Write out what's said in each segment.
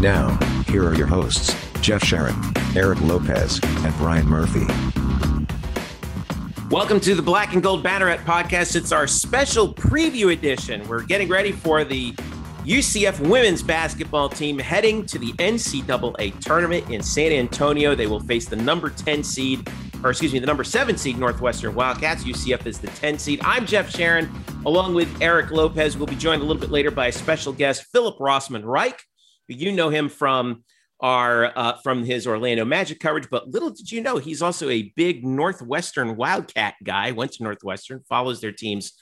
Now, here are your hosts, Jeff Sharon, Eric Lopez, and Brian Murphy. Welcome to the Black and Gold Banneret podcast. It's our special preview edition. We're getting ready for the UCF women's basketball team heading to the NCAA tournament in San Antonio. They will face the number 10 seed, or excuse me, the number seven seed Northwestern Wildcats. UCF is the 10 seed. I'm Jeff Sharon, along with Eric Lopez. We'll be joined a little bit later by a special guest, Philip Rossman Reich. You know him from our uh, from his Orlando Magic coverage, but little did you know he's also a big Northwestern Wildcat guy. Went to Northwestern, follows their teams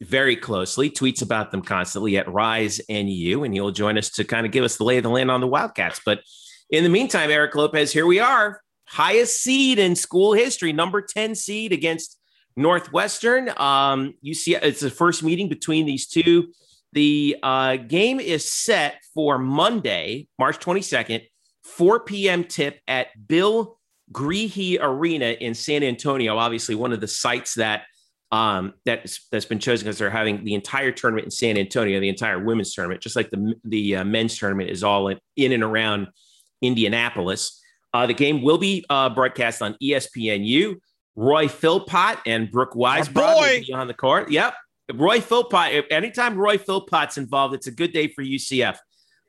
very closely, tweets about them constantly at Rise NU, and he'll join us to kind of give us the lay of the land on the Wildcats. But in the meantime, Eric Lopez, here we are, highest seed in school history, number 10 seed against Northwestern. Um, you see, it's the first meeting between these two. The uh, game is set for Monday, March 22nd, 4 p.m. tip at Bill Greehey Arena in San Antonio. Obviously, one of the sites that um, that's that's been chosen because they're having the entire tournament in San Antonio, the entire women's tournament, just like the the uh, men's tournament is all in, in and around Indianapolis. Uh, the game will be uh, broadcast on ESPNU. Roy Philpott and Brooke Weisbrod will be on the court. Yep, Roy Philpott. Anytime Roy Philpott's involved, it's a good day for UCF.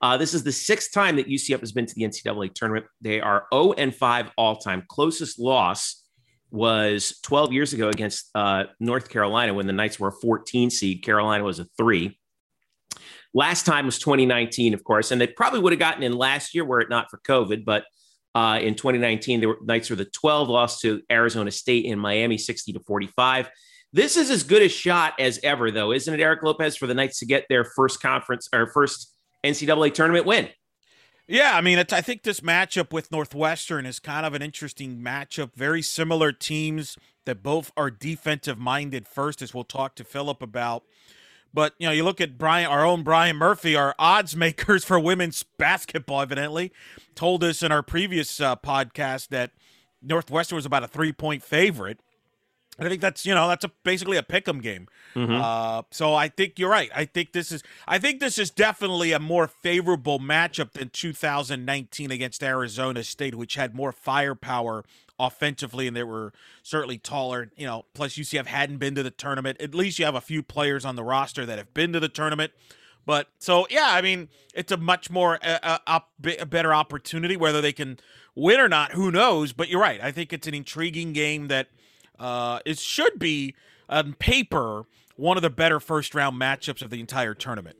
Uh, this is the sixth time that UCF has been to the NCAA tournament. They are 0 and 5 all time. Closest loss was 12 years ago against uh, North Carolina when the Knights were a 14 seed. Carolina was a three. Last time was 2019, of course, and they probably would have gotten in last year were it not for COVID. But uh, in 2019, the Knights were the 12 loss to Arizona State in Miami, 60 to 45. This is as good a shot as ever, though, isn't it, Eric Lopez, for the Knights to get their first conference or first NCAA tournament win? Yeah, I mean, I think this matchup with Northwestern is kind of an interesting matchup. Very similar teams that both are defensive minded first, as we'll talk to Philip about. But you know, you look at Brian, our own Brian Murphy, our odds makers for women's basketball, evidently told us in our previous uh, podcast that Northwestern was about a three point favorite. I think that's you know that's a basically a pick'em game. Mm-hmm. Uh, so I think you're right. I think this is I think this is definitely a more favorable matchup than 2019 against Arizona State, which had more firepower offensively and they were certainly taller. You know, plus UCF hadn't been to the tournament. At least you have a few players on the roster that have been to the tournament. But so yeah, I mean, it's a much more uh, uh, a better opportunity. Whether they can win or not, who knows? But you're right. I think it's an intriguing game that uh, it should be on paper one of the better first round matchups of the entire tournament.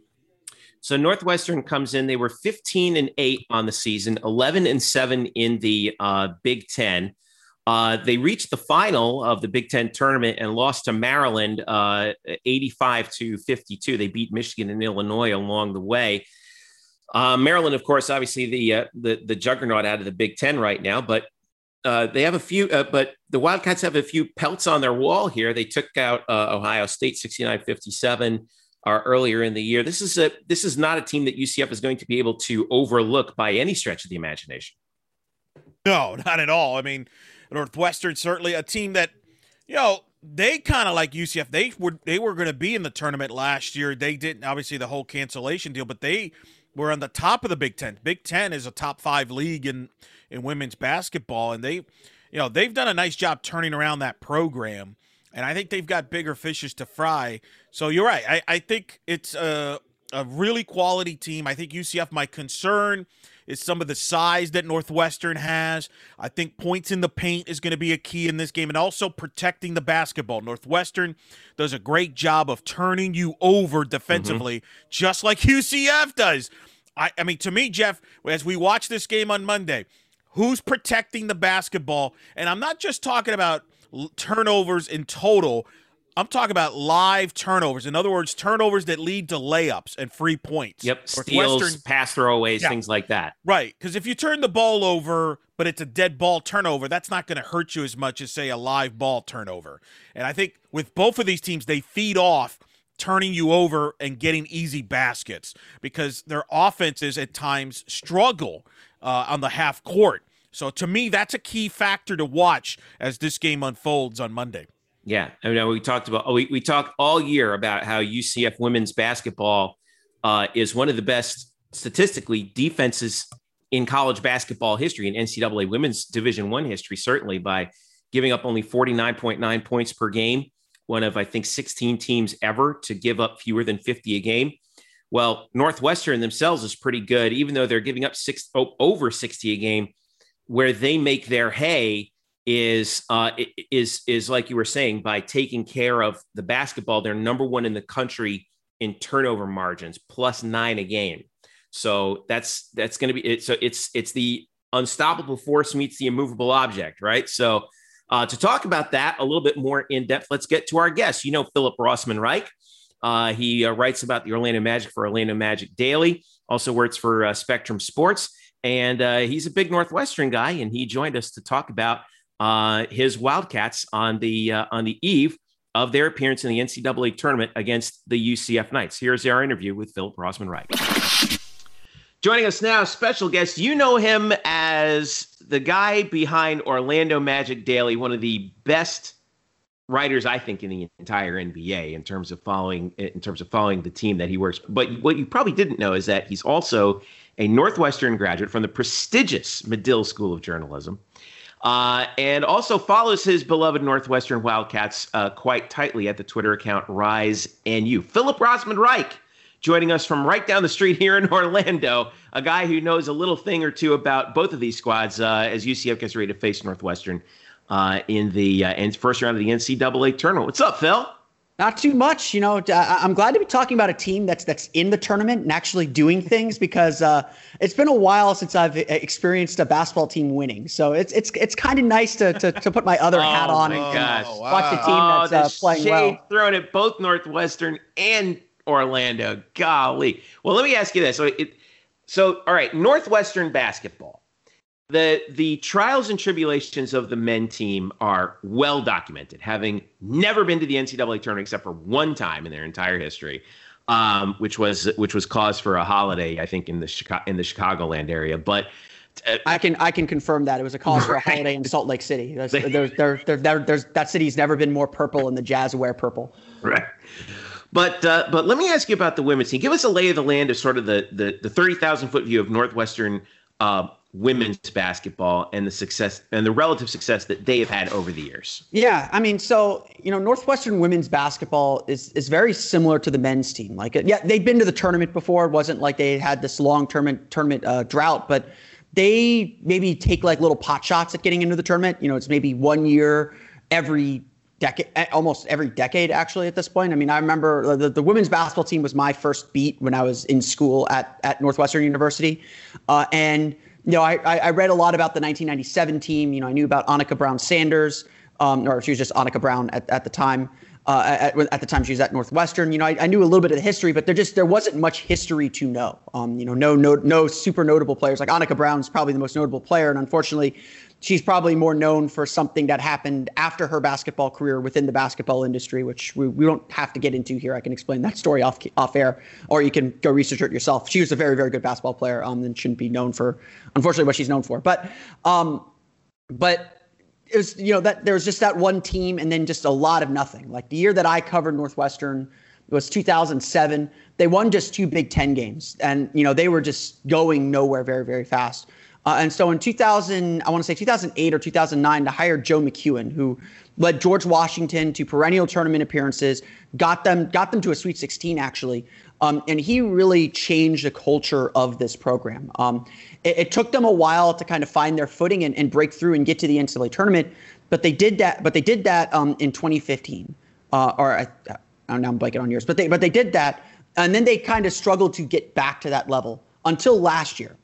So Northwestern comes in. They were 15 and eight on the season, 11 and seven in the uh, Big Ten. Uh, they reached the final of the Big Ten tournament and lost to Maryland, uh, 85 to 52. They beat Michigan and Illinois along the way. Uh, Maryland, of course, obviously the, uh, the the juggernaut out of the Big Ten right now, but uh, they have a few, uh, but the Wildcats have a few pelts on their wall here. They took out uh, Ohio State 69 57 uh, earlier in the year. This is a this is not a team that UCF is going to be able to overlook by any stretch of the imagination. No, not at all. I mean, Northwestern certainly a team that you know they kind of like UCF. They were they were going to be in the tournament last year. They didn't obviously the whole cancellation deal, but they were on the top of the Big Ten. Big Ten is a top five league in in women's basketball, and they, you know, they've done a nice job turning around that program. And I think they've got bigger fishes to fry. So you're right. I, I think it's uh a really quality team. I think UCF, my concern is some of the size that Northwestern has. I think points in the paint is going to be a key in this game and also protecting the basketball. Northwestern does a great job of turning you over defensively, mm-hmm. just like UCF does. I, I mean, to me, Jeff, as we watch this game on Monday, who's protecting the basketball? And I'm not just talking about turnovers in total. I'm talking about live turnovers. In other words, turnovers that lead to layups and free points. Yep, steals, pass throwaways, yeah. things like that. Right, because if you turn the ball over, but it's a dead ball turnover, that's not going to hurt you as much as say a live ball turnover. And I think with both of these teams, they feed off turning you over and getting easy baskets because their offenses at times struggle uh, on the half court. So to me, that's a key factor to watch as this game unfolds on Monday. Yeah, I mean, we talked about we we talked all year about how UCF women's basketball uh, is one of the best statistically defenses in college basketball history and NCAA women's Division One history, certainly by giving up only forty nine point nine points per game, one of I think sixteen teams ever to give up fewer than fifty a game. Well, Northwestern themselves is pretty good, even though they're giving up six over sixty a game. Where they make their hay is uh, is is like you were saying by taking care of the basketball. They're number one in the country in turnover margins, plus nine a game. So that's that's going to be it. So it's it's the unstoppable force meets the immovable object, right? So uh, to talk about that a little bit more in depth, let's get to our guest. You know Philip Rossman Reich. Uh, he uh, writes about the Orlando Magic for Orlando Magic Daily. Also works for uh, Spectrum Sports, and uh, he's a big Northwestern guy. And he joined us to talk about uh, his Wildcats on the uh, on the eve of their appearance in the NCAA tournament against the UCF Knights. Here's our interview with Philip Rossman Reich. Joining us now, special guest. You know him as the guy behind Orlando Magic Daily, one of the best writers I think in the entire NBA in terms of following in terms of following the team that he works. But what you probably didn't know is that he's also a Northwestern graduate from the prestigious Medill School of Journalism uh, and also follows his beloved Northwestern Wildcats uh, quite tightly at the Twitter account Rise NU. Philip Rossman Reich joining us from right down the street here in Orlando, a guy who knows a little thing or two about both of these squads uh, as UCF gets ready to face Northwestern uh, in the uh, first round of the NCAA tournament. What's up, Phil? Not too much, you know. I'm glad to be talking about a team that's that's in the tournament and actually doing things because uh, it's been a while since I've experienced a basketball team winning. So it's it's it's kind of nice to, to, to put my other oh hat on and, and watch a team that's oh, uh, playing shade well. Thrown at both Northwestern and Orlando. Golly. Well, let me ask you this. So, it, so all right, Northwestern basketball the the trials and tribulations of the men team are well documented, having never been to the NCAA tournament except for one time in their entire history, um, which was which was cause for a holiday, I think, in the Chicago in the Chicagoland area. But uh, I can I can confirm that it was a cause right. for a holiday in Salt Lake City. There's, there, there, there, there's that city's never been more purple, and the Jazz wear purple. Right. But uh, but let me ask you about the women's team. Give us a lay of the land of sort of the the, the thirty thousand foot view of Northwestern uh, women's basketball and the success and the relative success that they have had over the years. Yeah, I mean, so you know, Northwestern women's basketball is is very similar to the men's team. Like, yeah, they'd been to the tournament before. It wasn't like they had this long tournament tournament uh, drought, but they maybe take like little pot shots at getting into the tournament. You know, it's maybe one year every decade, almost every decade actually at this point. I mean, I remember the, the women's basketball team was my first beat when I was in school at, at Northwestern University. Uh, and you know, I, I read a lot about the 1997 team. You know, I knew about Anucha Browne Sanders, um, or she was just Anucha Browne at, at the time. Uh, at, at, the time she was at Northwestern, you know, I, I, knew a little bit of the history, but there just there wasn't much history to know. Um, you know, no no no super notable players like Anucha Browne's probably the most notable player, and unfortunately, she's probably more known for something that happened after her basketball career within the basketball industry, which we, we don't have to get into here. I can explain that story off off air, or you can go research it yourself. She was a very very good basketball player, um, and shouldn't be known for, unfortunately, what she's known for. But, um, but it was you know that there was just that one team, and then just a lot of nothing. Like the year that I covered Northwestern was 2007. They won just two Big Ten games, and you know they were just going nowhere very very fast. Uh, and so in 2000, I want to say 2008 or 2009, to hire Joe McKeown, who led George Washington to perennial tournament appearances, got them got them to a Sweet 16 actually, Um, and he really changed the culture of this program. Um, it, it, took them a while to kind of find their footing and, and, break through and get to the NCAA tournament, but they did that. But they did that um, in 2015, uh, or I, I'm blanking on yours, but they but they did that, and then they kind of struggled to get back to that level until last year.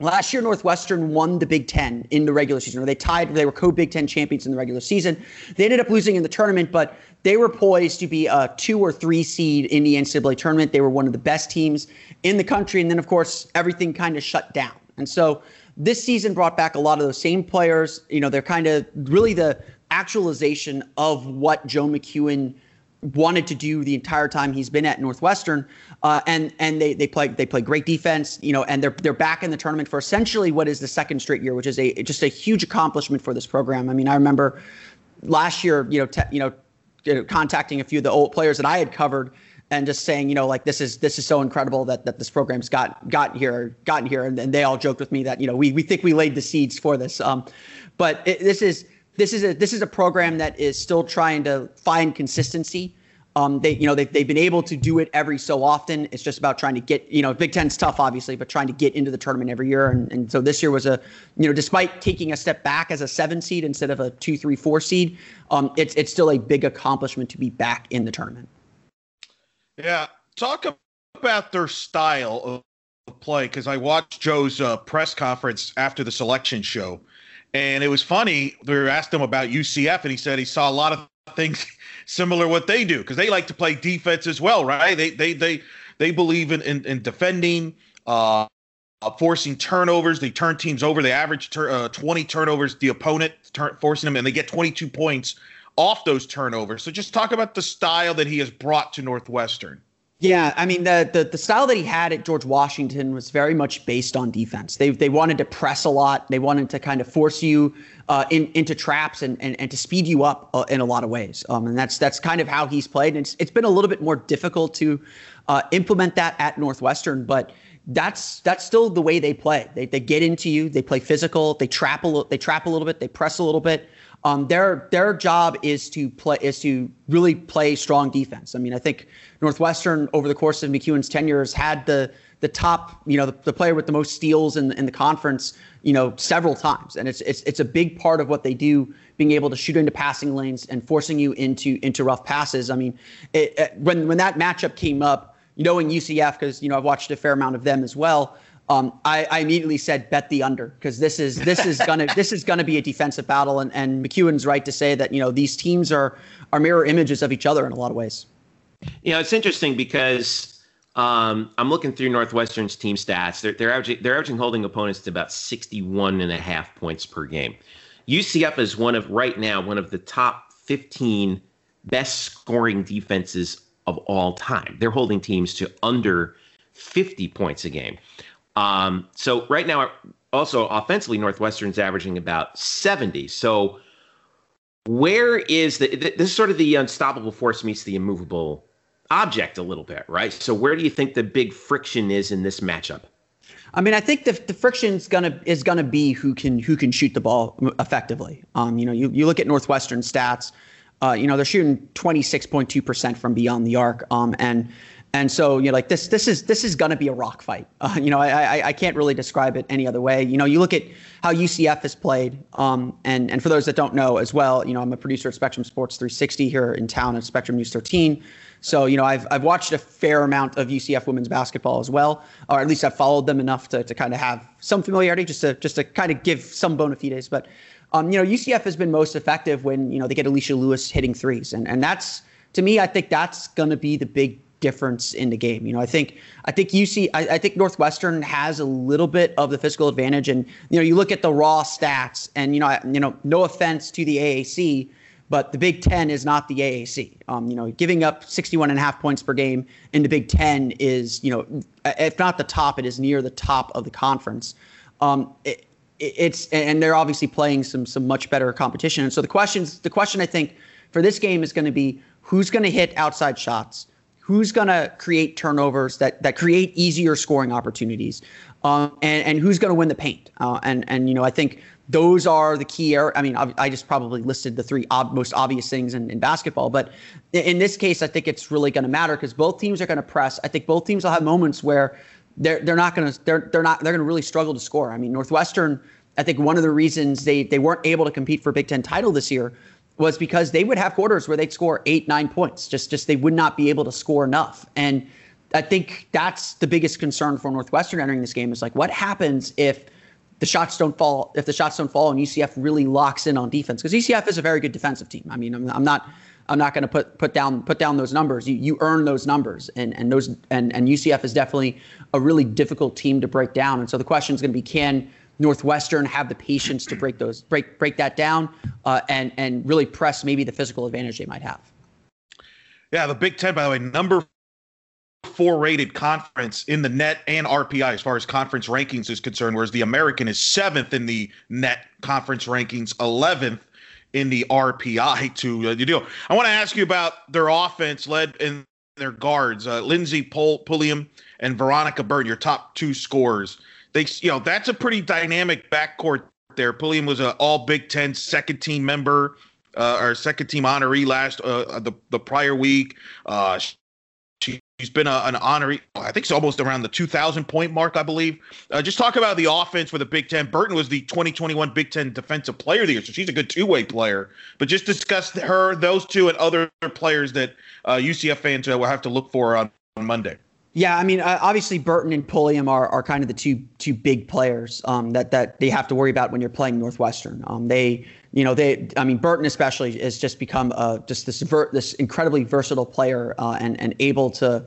Last year, Northwestern won the Big Ten in the regular season, or they tied. They were co-Big Ten champions in the regular season. They ended up losing in the tournament, but they were poised to be a two or three seed in the NCAA tournament. They were one of the best teams in the country, and then of course everything kind of shut down. And so this season brought back a lot of those same players. You know, they're kind of really the actualization of what Joe McKeown wanted to do the entire time he's been at Northwestern. Uh, and and they they play they play great defense, you know, and they're they're back in the tournament for essentially what is the second straight year, which is a just a huge accomplishment for this program. I mean, I remember last year, you know, te- you know, contacting a few of the old players that I had covered and just saying, you know, like this is this is so incredible that that this program's got gotten here, gotten here, and, and they all joked with me that you know we we think we laid the seeds for this. Um, but it, this is this is a this is a program that is still trying to find consistency. Um, they you know they they've been able to do it every so often. It's just about trying to get you know Big Ten's tough obviously, but trying to get into the tournament every year. And and so this year was a you know despite taking a step back as a seven seed instead of a two three four seed, um, it's it's still a big accomplishment to be back in the tournament. Yeah, talk about their style of play because I watched Joe's uh, press conference after the selection show and it was funny. We asked him about UCF, and he said he saw a lot of things similar what they do because they like to play defense as well, right? They they they they believe in in, in defending, uh, forcing turnovers. They turn teams over. They average uh, 20 turnovers. The opponent forcing them, and they get 22 points off those turnovers. So just talk about the style that he has brought to Northwestern. Yeah, I mean the, the the style that he had at George Washington was very much based on defense. They they wanted to press a lot. They wanted to kind of force you uh, in, into traps and, and and to speed you up uh, in a lot of ways. Um, and that's that's kind of how he's played. And it's it's been a little bit more difficult to uh, implement that at Northwestern, but that's that's still the way they play. They they get into you. They play physical. They trap a little. They trap a little bit. They press a little bit. Um, their their job is to play is to really play strong defense. I mean, I think Northwestern over the course of McKeown's tenure has had the the top, you know, the, the player with the most steals in in the conference, you know, several times, and it's it's it's a big part of what they do, being able to shoot into passing lanes and forcing you into into rough passes. I mean, it, it, when when that matchup came up, knowing UCF because you know I've watched a fair amount of them as well. Um, I, I, immediately said bet the under because this is this is gonna this is gonna be a defensive battle, and, and McKeown's right to say that you know these teams are are mirror images of each other in a lot of ways. You know, it's interesting because um, I'm looking through Northwestern's team stats. They're they're averaging they're averaging holding opponents to about 61 and a half points per game. UCF is one of right now one of the top 15 best scoring defenses of all time. They're holding teams to under 50 points a game. Um, so right now, also offensively, Northwestern's averaging about 70. So where is the this is sort of the unstoppable force meets the immovable object a little bit, right? So where do you think the big friction is in this matchup? I mean, I think the, the friction is gonna is gonna be who can who can shoot the ball effectively. Um, you know, you, you look at Northwestern stats. Uh, you know, they're shooting 26.2% from beyond the arc. Um, and and so you know, like this, this is this is going to be a rock fight. Uh, you know, I, I, I can't really describe it any other way. You know, you look at how UCF has played, um, and and for those that don't know as well, you know, I'm a producer at Spectrum Sports 360 here in town at Spectrum News 13. So you know, I've I've watched a fair amount of UCF women's basketball as well, or at least I've followed them enough to to kind of have some familiarity, just to just to kind of give some bona fides. But um, you know, UCF has been most effective when you know they get Alicia Lewis hitting threes, and and that's to me, I think that's going to be the big difference in the game. You know, I think I think UC I, I, think Northwestern has a little bit of the physical advantage, and you know, you look at the raw stats, and you know, I, you know, no offense to the AAC, but the Big Ten is not the AAC. Um, you know, giving up 61 and a half points per game in the Big Ten is, you know, if not the top, it is near the top of the conference. Um, it, it's and they're obviously playing some some much better competition. And so the questions the question I think for this game is going to be who's going to hit outside shots who's going to create turnovers that that create easier scoring opportunities, um, and and who's going to win the paint. Uh, and and you know I think those are the key areas. I mean, I, just probably listed the three ob- most obvious things in, in, basketball, but in this case, I think it's really going to matter because both teams are going to press. I think both teams will have moments where they're they're not going to they're they're not they're going to really struggle to score. I mean, Northwestern. I think one of the reasons they they weren't able to compete for Big Ten title this year was because they would have quarters where they'd score eight nine points. Just just they would not be able to score enough and. I think that's the biggest concern for Northwestern entering this game is like what happens if the shots don't fall if the shots don't fall and UCF really locks in on defense because UCF is a very good defensive team. I mean, I'm, I'm not I'm not going to put put down put down those numbers. You you earn those numbers, and and those and and UCF is definitely a really difficult team to break down. And so the question is going to be can Northwestern have the patience to break those break break that down uh, and and really press maybe the physical advantage they might have. Yeah, the Big Ten, by the way, number four rated conference in the net and RPI as far as conference rankings is concerned, whereas the American is seventh in the net conference rankings, 11th in the RPI to uh, deal. I want to ask you about their offense led in their guards, uh, Lindsey Pul- Pulliam and Veronica Burton, your top two scorers. They, you know, that's a pretty dynamic backcourt there. Pulliam was an All Big Ten second team member, uh, or second team honoree last uh, the the prior week. Uh, He's been a, an honoree. I think it's almost around the 2,000 point mark, I believe. Uh, just talk about the offense for the Big Ten. Burton was the 2021 Big Ten Defensive Player of the Year, so she's a good two way player. But just discuss her, those two, and other players that uh, UCF fans uh, will have to look for on, on Monday. Yeah, I mean, uh, obviously Burton and Pulliam are, are kind of the two two big players um, that that they have to worry about when you're playing Northwestern. Um, they you know, they, I mean, Burton especially has just become uh, just this ver- this incredibly versatile player uh, and and able to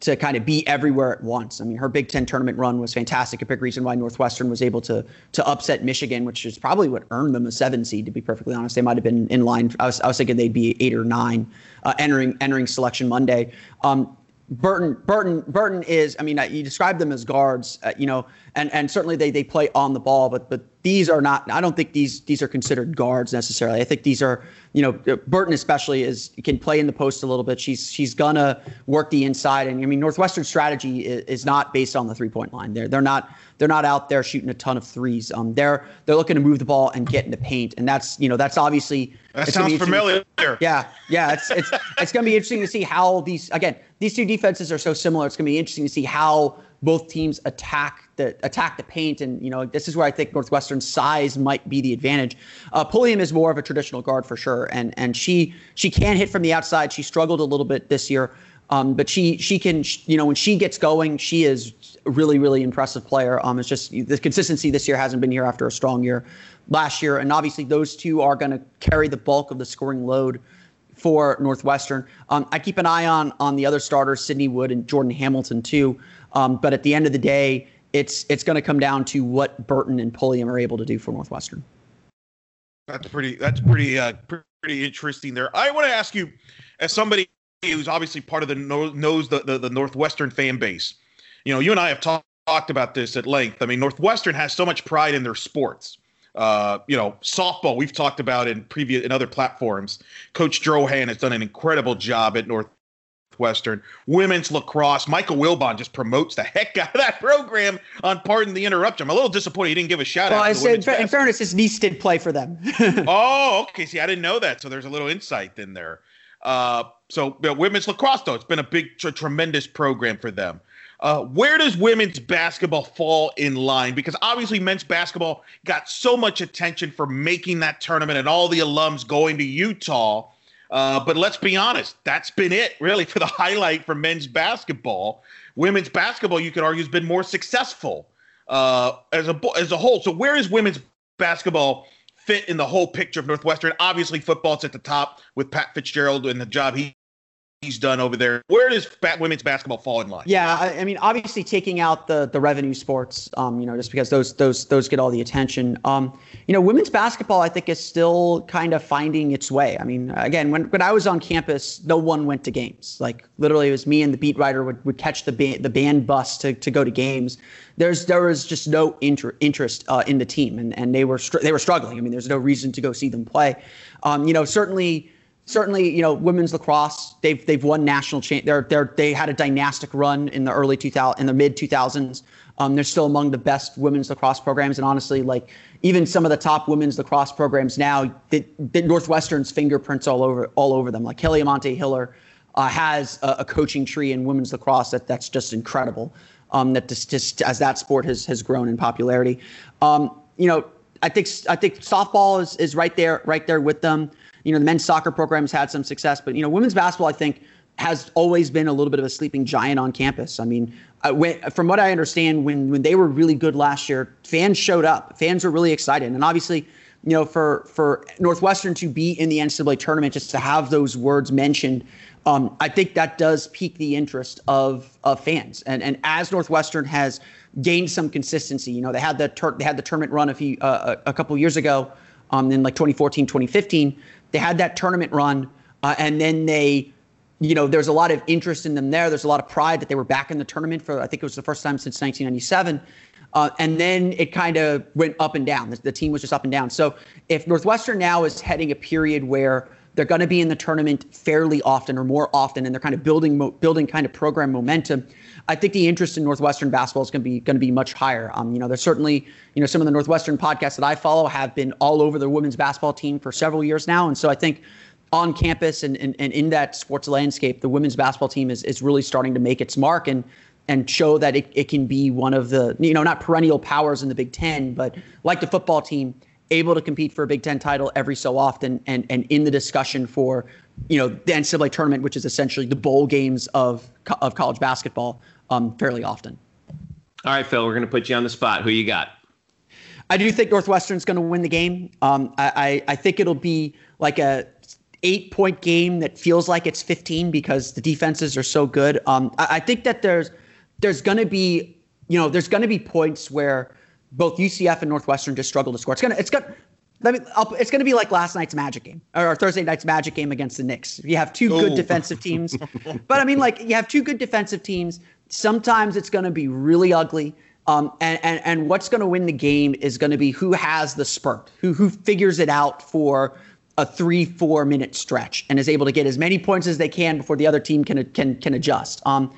to kind of be everywhere at once. I mean, her Big Ten tournament run was fantastic. A big reason why Northwestern was able to to upset Michigan, which is probably what earned them a seven seed. To be perfectly honest, they might have been in line. I was I was thinking they'd be eight or nine uh, entering entering selection Monday. Um, Burton, Burton, Burton is. I mean, you describe them as guards, uh, you know, and and certainly they they play on the ball, but but these are not. I don't think these these are considered guards necessarily. I think these are, you know, Burton especially is can play in the post a little bit. She's she's gonna work the inside, and I mean, Northwestern strategy is, is not based on the three point line. They're they're not they're not out there shooting a ton of threes. Um, they're they're looking to move the ball and get in the paint, and that's you know that's obviously that sounds familiar. Yeah, yeah, it's it's it's to be interesting to see how these again these two defenses are so similar. It's to be interesting to see how both teams attack the attack the paint, and you know this is where I think Northwestern's size might be the advantage. Uh, Pulliam is more of a traditional guard for sure, and and she she can hit from the outside. She struggled a little bit this year. Um, but she she can you know when she gets going, she is a really really impressive player. Um, it's just the consistency this year hasn't been here after a strong year last year. And obviously, those two are going to carry the bulk of the scoring load for Northwestern. Um, I keep an eye on on the other starters, Sydney Wood and Jordan Hamilton too. Um, but at the end of the day, it's it's going to come down to what Burton and Pulliam are able to do for Northwestern. That's pretty. That's pretty. Uh, pretty interesting there. I want to ask you, as somebody who's obviously part of the knows the, the, the Northwestern fan base. You know, you and I have talked talked about this at length. I mean, Northwestern has so much pride in their sports. Uh, you know, softball we've talked about in previous in other platforms. Coach Drohan has done an incredible job at Northwestern. Women's lacrosse, Michael Wilbon just promotes the heck out of that program on Pardon the Interruption. I'm a little disappointed he didn't give a shout well, out. Well, in, in fairness, his niece did play for them. oh, okay. See, I didn't know that. So there's a little insight in there. Uh, so you know, women's lacrosse, though, it's been a big, tremendous program for them. Uh, where does women's basketball fall in line? Because obviously, men's basketball got so much attention for making that tournament and all the alums going to Utah. Uh, but let's be honest, that's been it really for the highlight for men's basketball. Women's basketball, you could argue, has been more successful uh, as a as a whole. So where is women's basketball fit in the whole picture of Northwestern? Obviously, football's at the top with Pat Fitzgerald and the job he he's done over there. Where does women's basketball fall in line? Yeah, I, I, mean, obviously taking out the the revenue sports, um, you know, just because those those those get all the attention. Um, you know, women's basketball, I think, is still kind of finding its way. I mean, again, when when I was on campus, no one went to games. Like literally, it was me and the beat writer would, would catch the band, the band bus to to go to games. There's there was just no inter- interest uh, in the team, and and they were str- they were struggling. I mean, there's no reason to go see them play. Um, you know, certainly certainly, you know, women's lacrosse, they've they've won national champ. They're they're they had a dynastic run in the early 2000 in the mid 2000s. Um, they're still among the best women's lacrosse programs, and honestly, like even some of the top women's lacrosse programs now, the, the Northwestern's fingerprints all over all over them. Like Kelly Amonte Hiller uh, has a, a, coaching tree in women's lacrosse that that's just incredible. Um, that just, just as that sport has has grown in popularity. Um, you know, I think I think softball is is right there right there with them. You know, the men's soccer programs had some success, but you know, women's basketball, I think has always been a little bit of a sleeping giant on campus. I mean, uh, when, from what I understand, when when they were really good last year, fans showed up. Fans were really excited, and obviously, you know, for for Northwestern to be in the NCAA tournament, just to have those words mentioned, um, I think that does pique the interest of of fans. And and as Northwestern has gained some consistency, you know, they had the tur- they had the tournament run a few uh, a couple years ago, um, in like 2014, 2015. They had that tournament run, uh, and then they you know, there's a lot of interest in them there. There's a lot of pride that they were back in the tournament for, I think it was the first time since 1997. Uh, and then it kind of went up and down. The, the, team was just up and down. So if Northwestern now is heading a period where they're going to be in the tournament fairly often or more often, and they're kind of building building kind of program momentum, I think the interest in Northwestern basketball is going to be going to be much higher. Um, you know, there's certainly you know some of the Northwestern podcasts that I follow have been all over the women's basketball team for several years now, and so I think on campus and, and, and in that sports landscape, the women's basketball team is, is really starting to make its mark and and show that it, it can be one of the, you know, not perennial powers in the Big Ten, but like the football team, able to compete for a Big Ten title every so often and, and in the discussion for, you know, the NCAA tournament, which is essentially the bowl games of, of college basketball um, fairly often. All right, Phil, we're going to put you on the spot. Who you got? I do think Northwestern's going to win the game. Um, I, I, I think it'll be like a eight point game that feels like it's 15 because the defenses are so good. Um, I, I think that there's there's going to be you know there's going to be points where both UCF and Northwestern just struggle to score. It's gonna it's gonna let me I'll, it's going to be like last night's Magic game or Thursday night's Magic game against the Knicks. You have two good defensive teams, but I mean like you have two good defensive teams. Sometimes it's going to be really ugly. Um, and, and and what's going to win the game is going to be who has the spurt, who who figures it out for a three four minute stretch and is able to get as many points as they can before the other team can can can adjust. Um,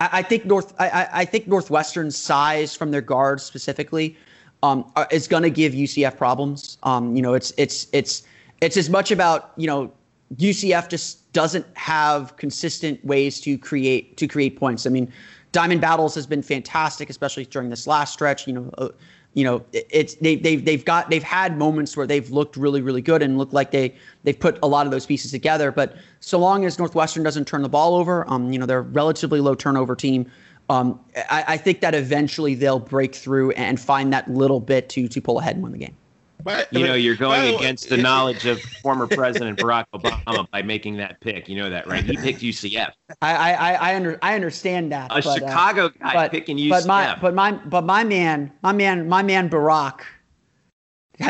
I, I, think North I, I think Northwestern's size from their guards specifically um, uh, is going to give UCF problems. Um, you know, it's it's it's it's as much about you know UCF just doesn't have consistent ways to create to create points. I mean, Diamond Battles has been fantastic, especially during this last stretch. You know. Uh, you know, it's they they've they've got they've had moments where they've looked really really good and looked like they they've put a lot of those pieces together. But so long as Northwestern doesn't turn the ball over, um, you know, they're a relatively low turnover team. Um, I, I think that eventually they'll break through and find that little bit to to pull ahead and win the game. But, you know, you're going against the knowledge of former President Barack Obama by making that pick. You know that, right? He picked UCF. I I I, under, I understand that. A but, uh, Chicago uh, guy but, picking UCF. But my but my but my man my man my man Barack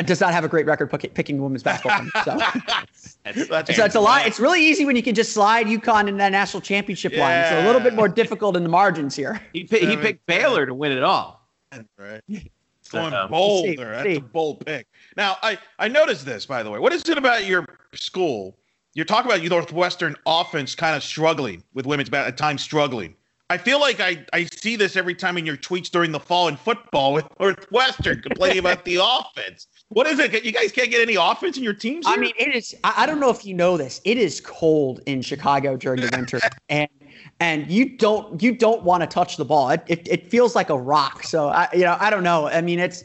does not have a great record picking women's basketball. so. that's, that's so it's a lot. It's really easy when you can just slide UConn in that national championship yeah. line. It's a little bit more difficult in the margins here. He he picked Baylor to win it all. Right going uh, bold there. That's a bold pick. Now, I I noticed this by the way. What is it about your school? You're talking about Northwestern offense kind of struggling with women's at times struggling. I feel like I, I see this every time in your tweets during the fall in football with Northwestern complaining about the offense. What is it? You guys can't get any offense in your teams? Here? I mean, it is. I don't know if you know this. It is cold in Chicago during the winter, and and you don't you don't want to touch the ball. It, it, it feels like a rock. So I you know I don't know. I mean it's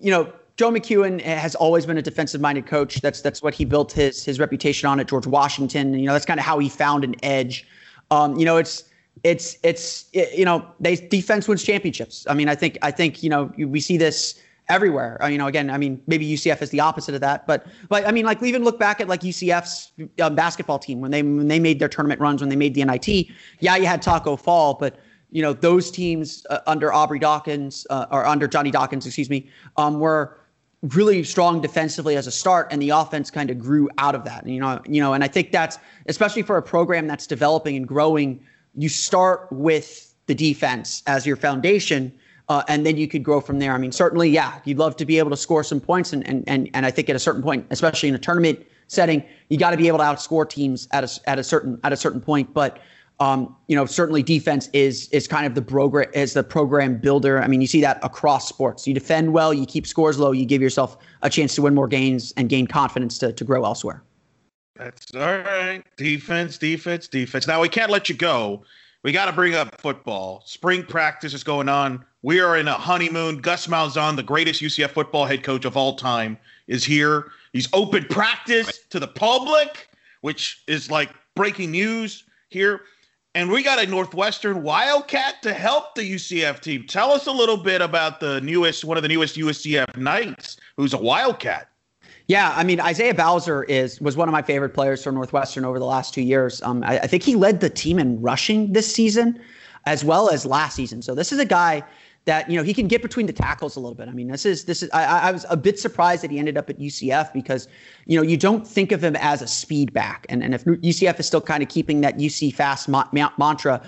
you know Joe McKeown has always been a defensive minded coach. That's that's what he built his his reputation on at George Washington. And, you know that's kind of how he found an edge. Um, you know it's it's it's it, you know they defense wins championships. I mean I think I think you know we see this everywhere. Uh, you know, again, I mean, maybe UCF is the opposite of that, but but I mean, like even look back at like UCF's uh, basketball team when they when they made their tournament runs when they made the NIT. Yeah, you had Taco Fall, but you know those teams uh, under Aubrey Dawkins uh, or under Johnny Dawkins, excuse me, um, were really strong defensively as a start, and the offense kind of grew out of that. And, you know, you know, and I think that's especially for a program that's developing and growing. You start with the defense as your foundation uh, and then you could grow from there. I mean, certainly, yeah, you'd love to be able to score some points, and and and, and I think at a certain point, especially in a tournament setting, you got to be able to outscore teams at a at a certain at a certain point. But Um, you know, certainly defense is is kind of the program as the program builder. I mean, you see that across sports. You defend well, you keep scores low, you give yourself a chance to win more games and gain confidence to to grow elsewhere. That's all right. Defense, defense, defense. Now we can't let you go. We got to bring up football. Spring practice is going on. We are in a honeymoon. Gus Malzahn, the greatest UCF football head coach of all time, is here. He's open practice to the public, which is like breaking news here. And we got a Northwestern Wildcat to help the UCF team. Tell us a little bit about the newest, one of the newest UCF Knights, who's a Wildcat. Yeah, I mean Isaiah Bowser is was one of my favorite players for Northwestern over the last two years. Um, I, I think he led the team in rushing this season, as well as last season. So this is a guy that you know he can get between the tackles a little bit. I mean, this is this is I, I, was a bit surprised that he ended up at UCF because you know you don't think of him as a speed back, and and if UCF is still kind of keeping that UC fast ma- ma- mantra,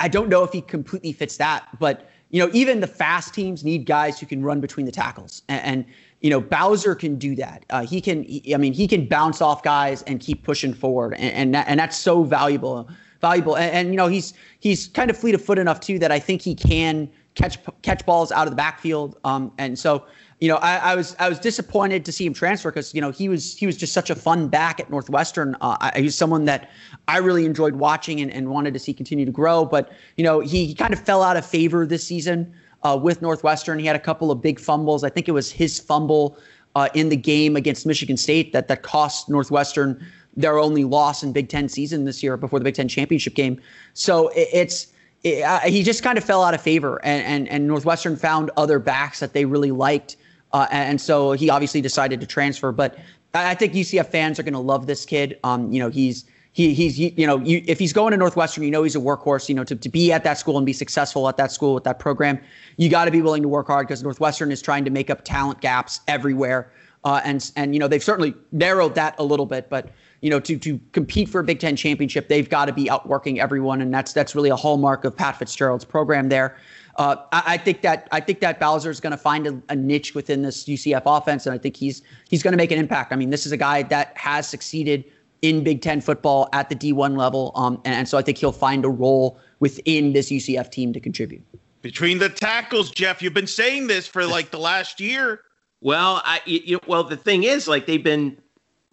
I don't know if he completely fits that. But you know, even the fast teams need guys who can run between the tackles, and, and you know, Bowser can do that. Uh, he can, he, I mean, he can bounce off guys and keep pushing forward, and and, that, and that's so valuable, valuable. And, and, you know, he's he's kind of fleet of foot enough too that I think he can catch catch balls out of the backfield. Um, and so, you know, I, I was I was disappointed to see him transfer because you know he was he was just such a fun back at Northwestern. Uh, I, he was someone that I really enjoyed watching and, and wanted to see continue to grow. But you know, he, he kind of fell out of favor this season uh, with Northwestern. He had a couple of big fumbles. I think it was his fumble uh, in the game against Michigan State that that cost Northwestern their only loss in Big Ten season this year before the Big Ten championship game. So it, it's it, uh, he just kind of fell out of favor, and, and and Northwestern found other backs that they really liked, uh, and so he obviously decided to transfer. But I think UCF fans are going to love this kid. Um, you know, he's he he's you know you, if he's going to Northwestern, you know he's a workhorse. You know to, to be at that school and be successful at that school with that program, you got to be willing to work hard because Northwestern is trying to make up talent gaps everywhere. Uh, and and you know they've certainly narrowed that a little bit, but you know to to compete for a Big Ten championship, they've got to be outworking everyone, and that's that's really a hallmark of Pat Fitzgerald's program there. Uh, I, I, think that I think that Bowser is going to find a, a, niche within this UCF offense, and I think he's he's going to make an impact. I mean, this is a guy that has succeeded in Big Ten football at the D1 level. Um, and, and so I think he'll find a role within this UCF team to contribute. Between the tackles, Jeff, you've been saying this for like the last year. Well, I you, well the thing is like they've been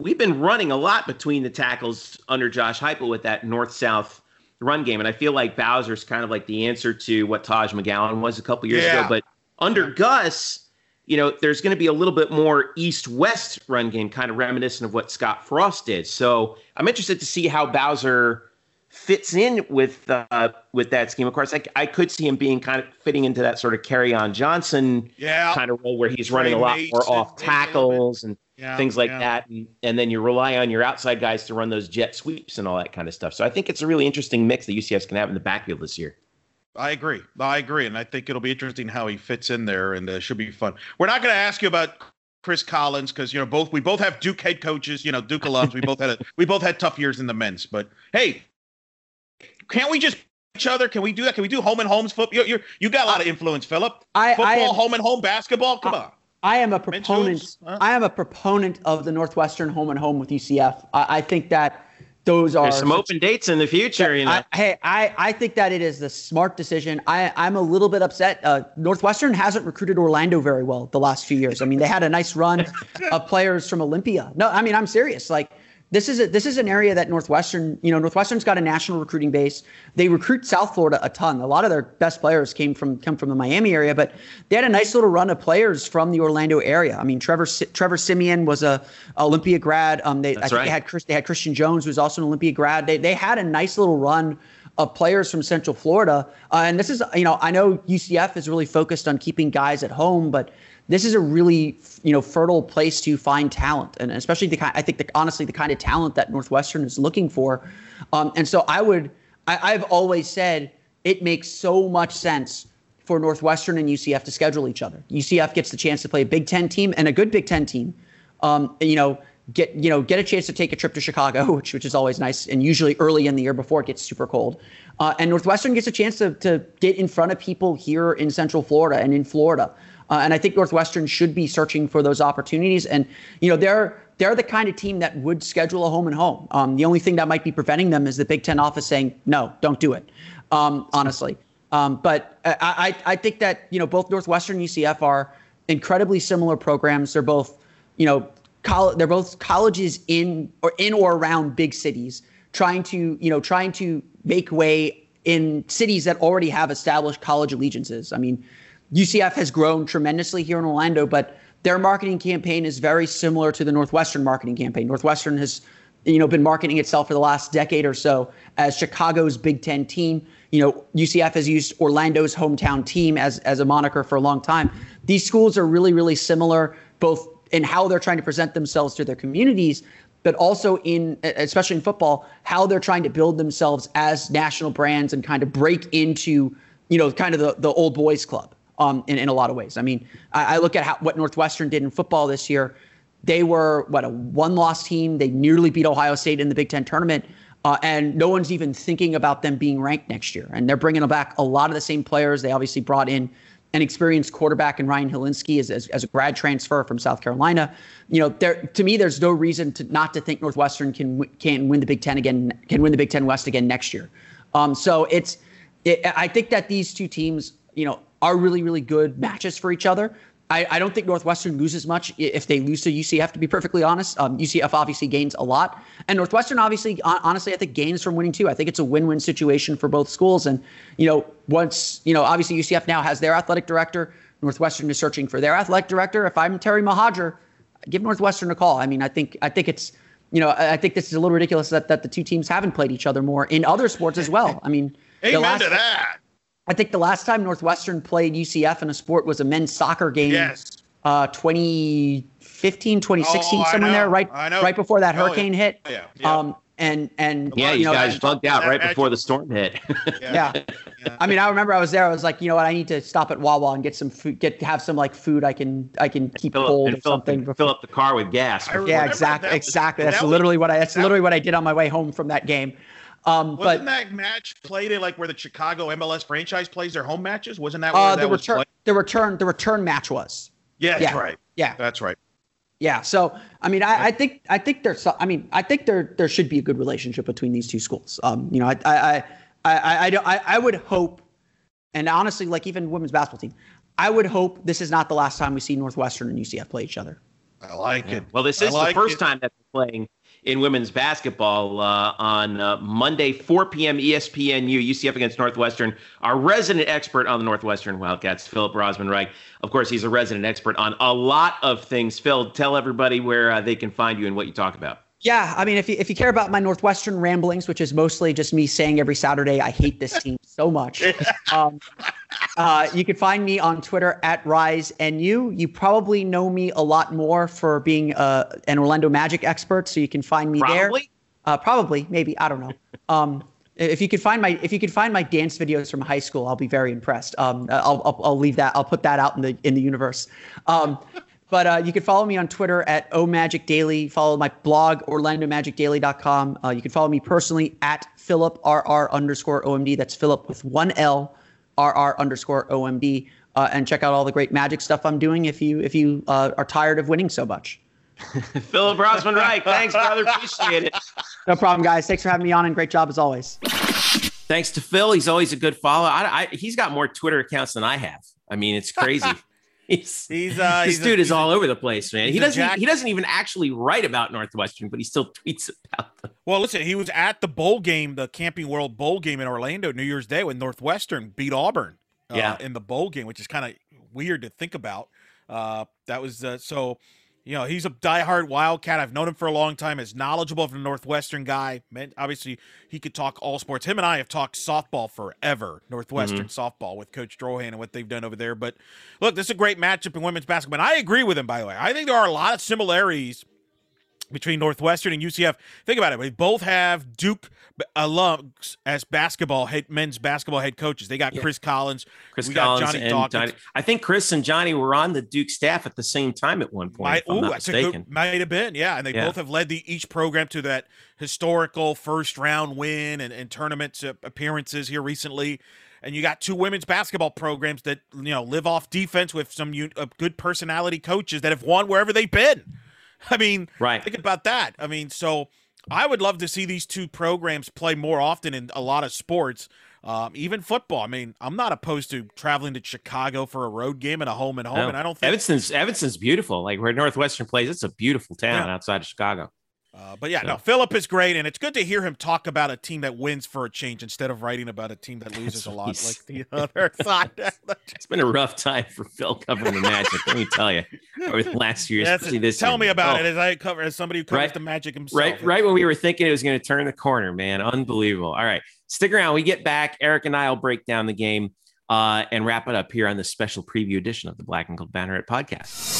we've been running a lot between the tackles under Josh Heupel with that north south run game, and I feel like Bowser's kind of like the answer to what Taj McGowan was a couple years yeah. ago. But under Gus, you know, there's going to be a little bit more east west run game, kind of reminiscent of what Scott Frost did. So I'm interested to see how Bowser fits in with uh, with that scheme. Of course, I, I could see him being kind of fitting into that sort of Kerryon Johnson yeah. kind of role where he's running a lot more off tackles and yeah, things like yeah. that. And, and then you rely on your outside guys to run those jet sweeps and all that kind of stuff. So I think it's a really interesting mix that UCF's going to have in the backfield this year. I agree. I agree, and I think it'll be interesting how he fits in there, and uh, should be fun. We're not going to ask you about Chris Collins because you know both we both have Duke head coaches, you know Duke alums. We both had a, we both had tough years in the men's, but hey, can't we just each other? Can we do that? Can we do home and homes football? You you got a lot of influence, Philip. I, football, I am, home and home basketball. Come I, on. I am a proponent. Huh? I am a proponent of the Northwestern home and home with UCF. I, I think that those are There's some open dates in the future. You know, I, hey, I, I think that it is the smart decision. I I'm a little bit upset. Uh, Northwestern hasn't recruited Orlando very well the last few years. I mean, they had a nice run of players from Olympia. No, I mean I'm serious. Like this is a, this is an area that Northwestern, you know, Northwestern's got a national recruiting base. They recruit South Florida a ton. A lot of their best players came from come from the Miami area, but they had a nice little run of players from the Orlando area. I mean, Trevor Trevor Siemian was a, Olympia grad. Um, they That's I think right. they had Chris, they had Christian Jones, who was also an Olympia grad. They they had a nice little run of players from Central Florida. Uh, and this is, you know, I know UCF is really focused on keeping guys at home, but this is a really you know fertile place to find talent, and especially the kind. I think the, honestly the kind of talent that Northwestern is looking for. Um, and so I would, I, I've always said it makes so much sense for Northwestern and UCF to schedule each other. UCF gets the chance to play a Big Ten team and a good Big Ten team. Um, you know, get you know get a chance to take a trip to Chicago, which which is always nice, and usually early in the year before it gets super cold. Uh, and Northwestern gets a chance to to get in front of people here in Central Florida and in Florida. Uh, and I think Northwestern should be searching for those opportunities. And you know, they're they're the kind of team that would schedule a home and home. Um, the only thing that might be preventing them is the Big Ten office saying no, don't do it. Um, honestly, um, but I, I I think that you know both Northwestern and UCF are incredibly similar programs. They're both you know They're both colleges in or in or around big cities, trying to you know trying to make way in cities that already have established college allegiances. I mean, UCF has grown tremendously here in Orlando, but their marketing campaign is very similar to the Northwestern marketing campaign. Northwestern has, you know, been marketing itself for the last decade or so as Chicago's Big Ten team. You know, UCF has used Orlando's hometown team as as a moniker for a long time. These schools are really, really similar, both in how they're trying to present themselves to their communities, but also in especially in football, how they're trying to build themselves as national brands and kind of break into, you know, kind of the, the old boys club um, in, in a lot of ways. I mean, I, I look at how, what Northwestern did in football this year. They were, what, a one loss team. They nearly beat Ohio State in the Big Ten tournament. Uh, and no one's even thinking about them being ranked next year. And they're bringing back a lot of the same players. They obviously brought in an experienced quarterback in Ryan Hilinski as, as, as, a grad transfer from South Carolina. You know, there to me, there's no reason to not to think Northwestern can can win the Big Ten again, can win the Big Ten West again next year. Um, so it's, it, I think that these two teams, you know, are really really good matches for each other. I, I, don't think Northwestern loses much if they lose to UCF, to be perfectly honest. Um, UCF obviously gains a lot. And Northwestern, obviously, honestly, I think gains from winning too. I think it's a win win situation for both schools. And, you know, once, you know, obviously UCF now has their athletic director. Northwestern is searching for their athletic director. If I'm Terry Mohajir, give Northwestern a call. I mean, I think I think it's you know I think this is a little ridiculous that, that the two teams haven't played each other more in other sports as well. I mean, amen last, to that. I think the last time Northwestern played UCF in a sport was a men's soccer game. Yes. Uh, 2015, 2016, oh, somewhere there, right, right before that hurricane oh, yeah. hit. Yeah. yeah. Um, and and yeah, you, know, guys bugged out right before the storm hit. yeah. yeah. I mean, I remember I was there. I was like, you know what, I need to stop at Wawa and get some food, get have some like food I can I can keep fill cold or something. Up, fill up the car with gas. Yeah, exactly, that exactly. That's that literally was, what I. That's that literally what I did on my way home from that game. Um, Wasn't but, that match played at like where the Chicago MLS franchise plays their home matches? Wasn't that where uh, the return the return the return match was? Yeah, that's yeah. right. Yeah, that's right. Yeah. So I mean, I, I, think I think there's I mean I think there there should be a good relationship between these two schools. Um, you know, I I I I I, I, I would hope, and honestly, like even women's basketball team, I would hope this is not the last time we see Northwestern and UCF play each other. I like yeah. it. Well, this is like the first it. time that they're playing in women's basketball uh, on uh, Monday, 4 p.m. ESPNU, UCF against Northwestern. Our resident expert on the Northwestern Wildcats, Philip Rossman-Reich. Of course, he's a resident expert on a lot of things. Phil, tell everybody where uh, they can find you and what you talk about. Yeah, I mean, if you if you care about my Northwestern ramblings, which is mostly just me saying every Saturday I hate this team so much, um, uh, you can find me on Twitter at RiseNU. You probably know me a lot more for being uh, an Orlando Magic expert, so you can find me probably? there. Uh, probably, maybe I don't know. Um, if you could find my if you could find my dance videos from high school, I'll be very impressed. Um, I'll, I'll, I'll leave that. I'll put that out in the in the universe. Um, but uh, you can follow me on Twitter at omagicdaily. Follow my blog, orlandomagicdaily.com. Uh, you can follow me personally at Philip RR underscore OMD. That's Philip with one L, RR underscore OMD. Uh, and check out all the great magic stuff I'm doing if you if you uh, are tired of winning so much. Philip Rossman-Reich. Thanks, brother. Appreciate it. No problem, guys. Thanks for having me on, and great job as always. Thanks to Phil. He's always a good follow. I, I, he's got more Twitter accounts than I have. I mean, it's crazy. he's, he's uh, this he's dude a, is all over the place, man. He doesn't jack- he doesn't even actually write about Northwestern, but he still tweets about them. Well, listen, he was at the bowl game, the Camping World Bowl game in Orlando New Year's Day when Northwestern beat Auburn. Uh, yeah. in the bowl game, which is kind of weird to think about. Uh, that was uh, so you know, he's a diehard Wildcat. I've known him for a long time. As knowledgeable of a Northwestern guy. Man, obviously, he could talk all sports. Him and I have talked softball forever, Northwestern mm-hmm. softball with Coach Drohan and what they've done over there. But look, this is a great matchup in women's basketball. And I agree with him, by the way. I think there are a lot of similarities between Northwestern and UCF. Think about it. We both have Duke alums as basketball head, men's basketball head coaches. They got yeah. Chris Collins, Chris Collins, got Johnny Dawkins. Johnny, I think Chris and Johnny were on the Duke staff at the same time at one point. Might, ooh, that's mistaken. Good, might have been, yeah. And they yeah. both have led the each program to that historical first round win and, and tournament appearances here recently. and you got two women's basketball programs that you know live off defense with some uh, good personality coaches that have won wherever they've been. I mean, right. think about that. I mean, so I would love to see these two programs play more often in a lot of sports. Um, even football. I mean, I'm not opposed to traveling to Chicago for a road game and a home and home. No. And I don't think Evanston's Evanston's beautiful. Like where Northwestern plays, it's a beautiful town yeah. outside of Chicago. Uh, but yeah, so. no, Philip is great, and it's good to hear him talk about a team that wins for a change instead of writing about a team that loses a lot like the other side. it's been a rough time for Phil covering the Magic. let me tell you, over the last year, especially this. Tell year. me about oh. it as I cover as somebody who covers right, the Magic himself. Right, right when we were thinking it was going to turn the corner, man, unbelievable. All right, stick around. We get back. Eric and I will break down the game uh, and wrap it up here on this special preview edition of the Black and Gold Banneret podcast.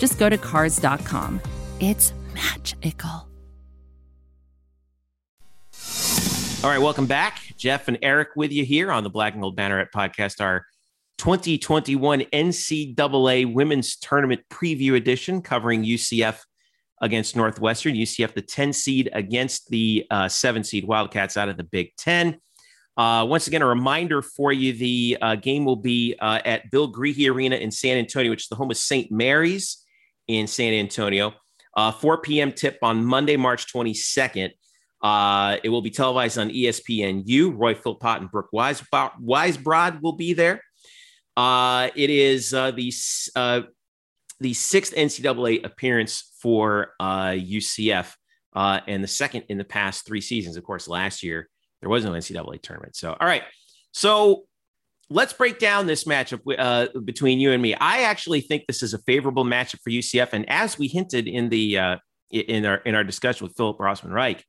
just go to cars.com. It's magical. All right, welcome back. Jeff and Eric with you here on the Black and Gold Banneret podcast, our 2021 NCAA Women's Tournament Preview Edition, covering UCF against Northwestern, UCF, the 10 seed against the uh, seven seed Wildcats out of the Big Ten. Uh, once again, a reminder for you the uh, game will be uh, at Bill Greehey Arena in San Antonio, which is the home of St. Mary's in San Antonio. Uh, 4 p.m. tip on Monday, March 22nd. Uh, it will be televised on ESPNU. Roy Philpott and Brooke Wise, Weisbrod will be there. Uh, it is uh, the uh, the sixth NCAA appearance for UCF uh, and the second in the past three seasons. Of course, last year there was no NCAA tournament. So, all right. So let's break down this matchup uh, between you and me. I actually think this is a favorable matchup for UCF, and as we hinted in the uh, in our in our discussion with Philip Rossman Reich,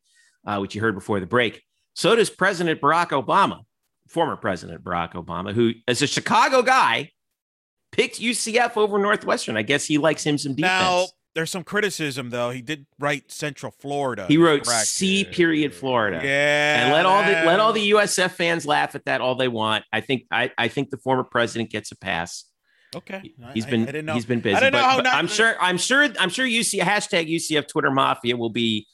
uh, which you heard before the break, so does President Barack Obama, former President Barack Obama, who as a Chicago guy picked UCF over Northwestern. I guess he likes him some defense. Now, there's some criticism though. He did write Central Florida. He wrote correct. C period Florida. Yeah. And let all the let all the USF fans laugh at that all they want. I think I, I think the former president gets a pass. Okay. He's been I, I he's been busy. I don't know but, but not, I'm sure I'm sure I'm sure UC hashtag UCF Twitter Mafia will be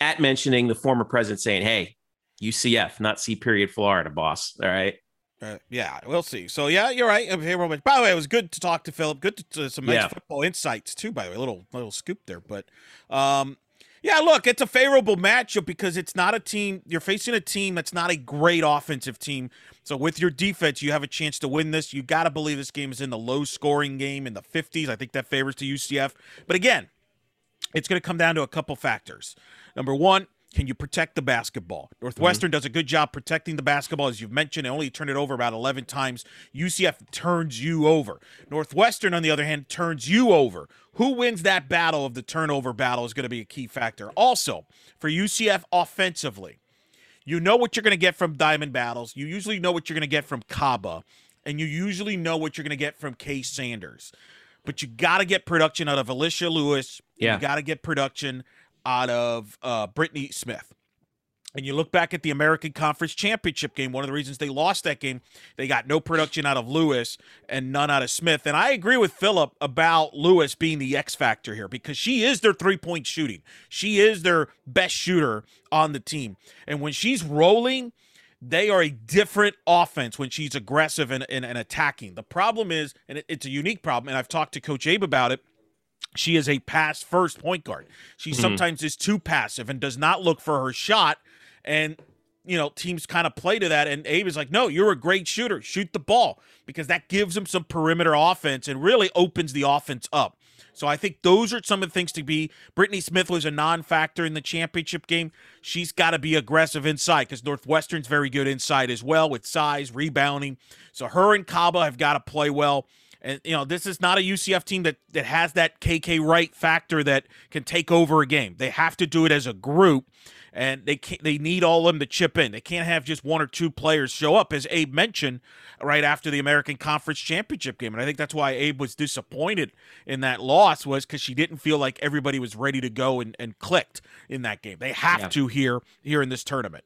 at mentioning the former president saying, Hey, UCF, not C period Florida, boss. All right. Uh, yeah, we'll see. So yeah, you're right. Okay, by the way, it was good to talk to Philip. Good to, to some yeah. football insights too. By the way, a little little scoop there, but um, yeah, look, it's a favorable matchup because it's not a team you're facing a team that's not a great offensive team. So with your defense, you have a chance to win this. You got to believe this game is in the low scoring game in the 50s. I think that favors to UCF. But again, it's going to come down to a couple factors. Number one, can you protect the basketball? Northwestern mm-hmm. does a good job protecting the basketball, as you've mentioned. They only turned it over about 11 times. UCF turns you over. Northwestern, on the other hand, turns you over. Who wins that battle of the turnover battle is going to be a key factor. Also, for UCF offensively, you know what you're going to get from Diamond Battles. You usually know what you're going to get from Kaba, and you usually know what you're going to get from Case Sanders. But you got to get production out of Alicia Lewis. Yeah. You got to get production out of uh, Brittany Smith. And you look back at the American Conference Championship game, one of the reasons they lost that game, they got no production out of Lewis and none out of Smith. And I agree with Philip about Lewis being the X factor here because she is their three point shooting. She is their best shooter on the team. And when she's rolling, they are a different offense when she's aggressive and, and, and attacking. The problem is, and it, it's a unique problem, and I've talked to Coach Abe about it she is a pass first point guard. She mm-hmm. sometimes is too passive and does not look for her shot. And, you know, teams kind of play to that. And Abe is like, no, you're a great shooter. Shoot the ball because that gives them some perimeter offense and really opens the offense up. So I think those are some of the things to be. Brittany Smith was a non-factor in the championship game. She's got to be aggressive inside because Northwestern's very good inside as well with size, rebounding. So her and Kaba have got to play well. And you know, this is not a UCF team that that has that KK Wright factor that can take over a game. They have to do it as a group. and they can't, they need all of them to chip in. They can't have just one or two players show up, as Abe mentioned right after the American Conference Championship game. And I think that's why Abe was disappointed in that loss was because she didn't feel like everybody was ready to go and, and clicked in that game. They have yeah. to here here in this tournament.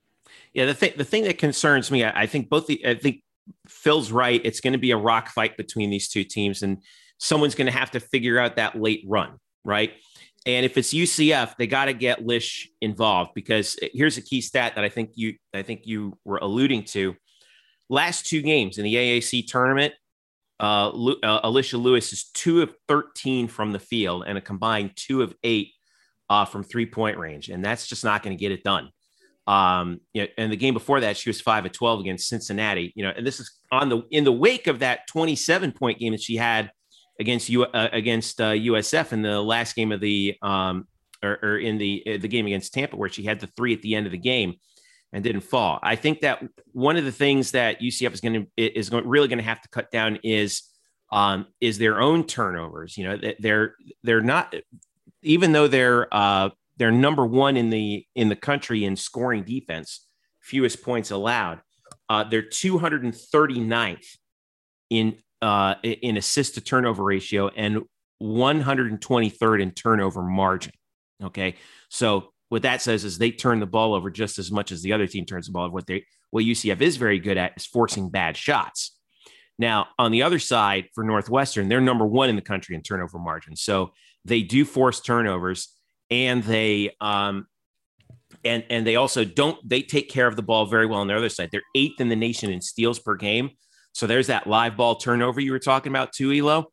Yeah, the thing the thing that concerns me, I, I think both the I think Phil's right. It's going to be a rock fight between these two teams, and someone's going to have to figure out that late run, right? And if it's UCF, they got to get Lish involved because here's a key stat that I think you I think you were alluding to. Last two games in the AAC tournament, uh, uh, Alicia Lewis is two of 13 from the field and a combined two of eight uh, from three point range. And that's just not going to get it done. Um, you know, and the game before that, she was five of 12 against Cincinnati, you know, and this is on the, in the wake of that 27 point game that she had against you uh, against uh, USF in the last game of the um, or, or in the uh, the game against Tampa where she had the three at the end of the game and didn't fall. I think that one of the things that UCF is going to is going, really going to have to cut down is um, is their own turnovers. You know, they're they're not even though they're uh, they're number one in the in the country in scoring defense, fewest points allowed. Uh, they're 239th in uh, in assist to turnover ratio and 123rd in turnover margin. Okay, so what that says is they turn the ball over just as much as the other team turns the ball over. What they what UCF is very good at is forcing bad shots. Now, on the other side for Northwestern, they're number one in the country in turnover margin. So they do force turnovers and they um and and they also don't they take care of the ball very well on the other side. They're eighth in the nation in steals per game. So there's that live ball turnover you were talking about too, Elo.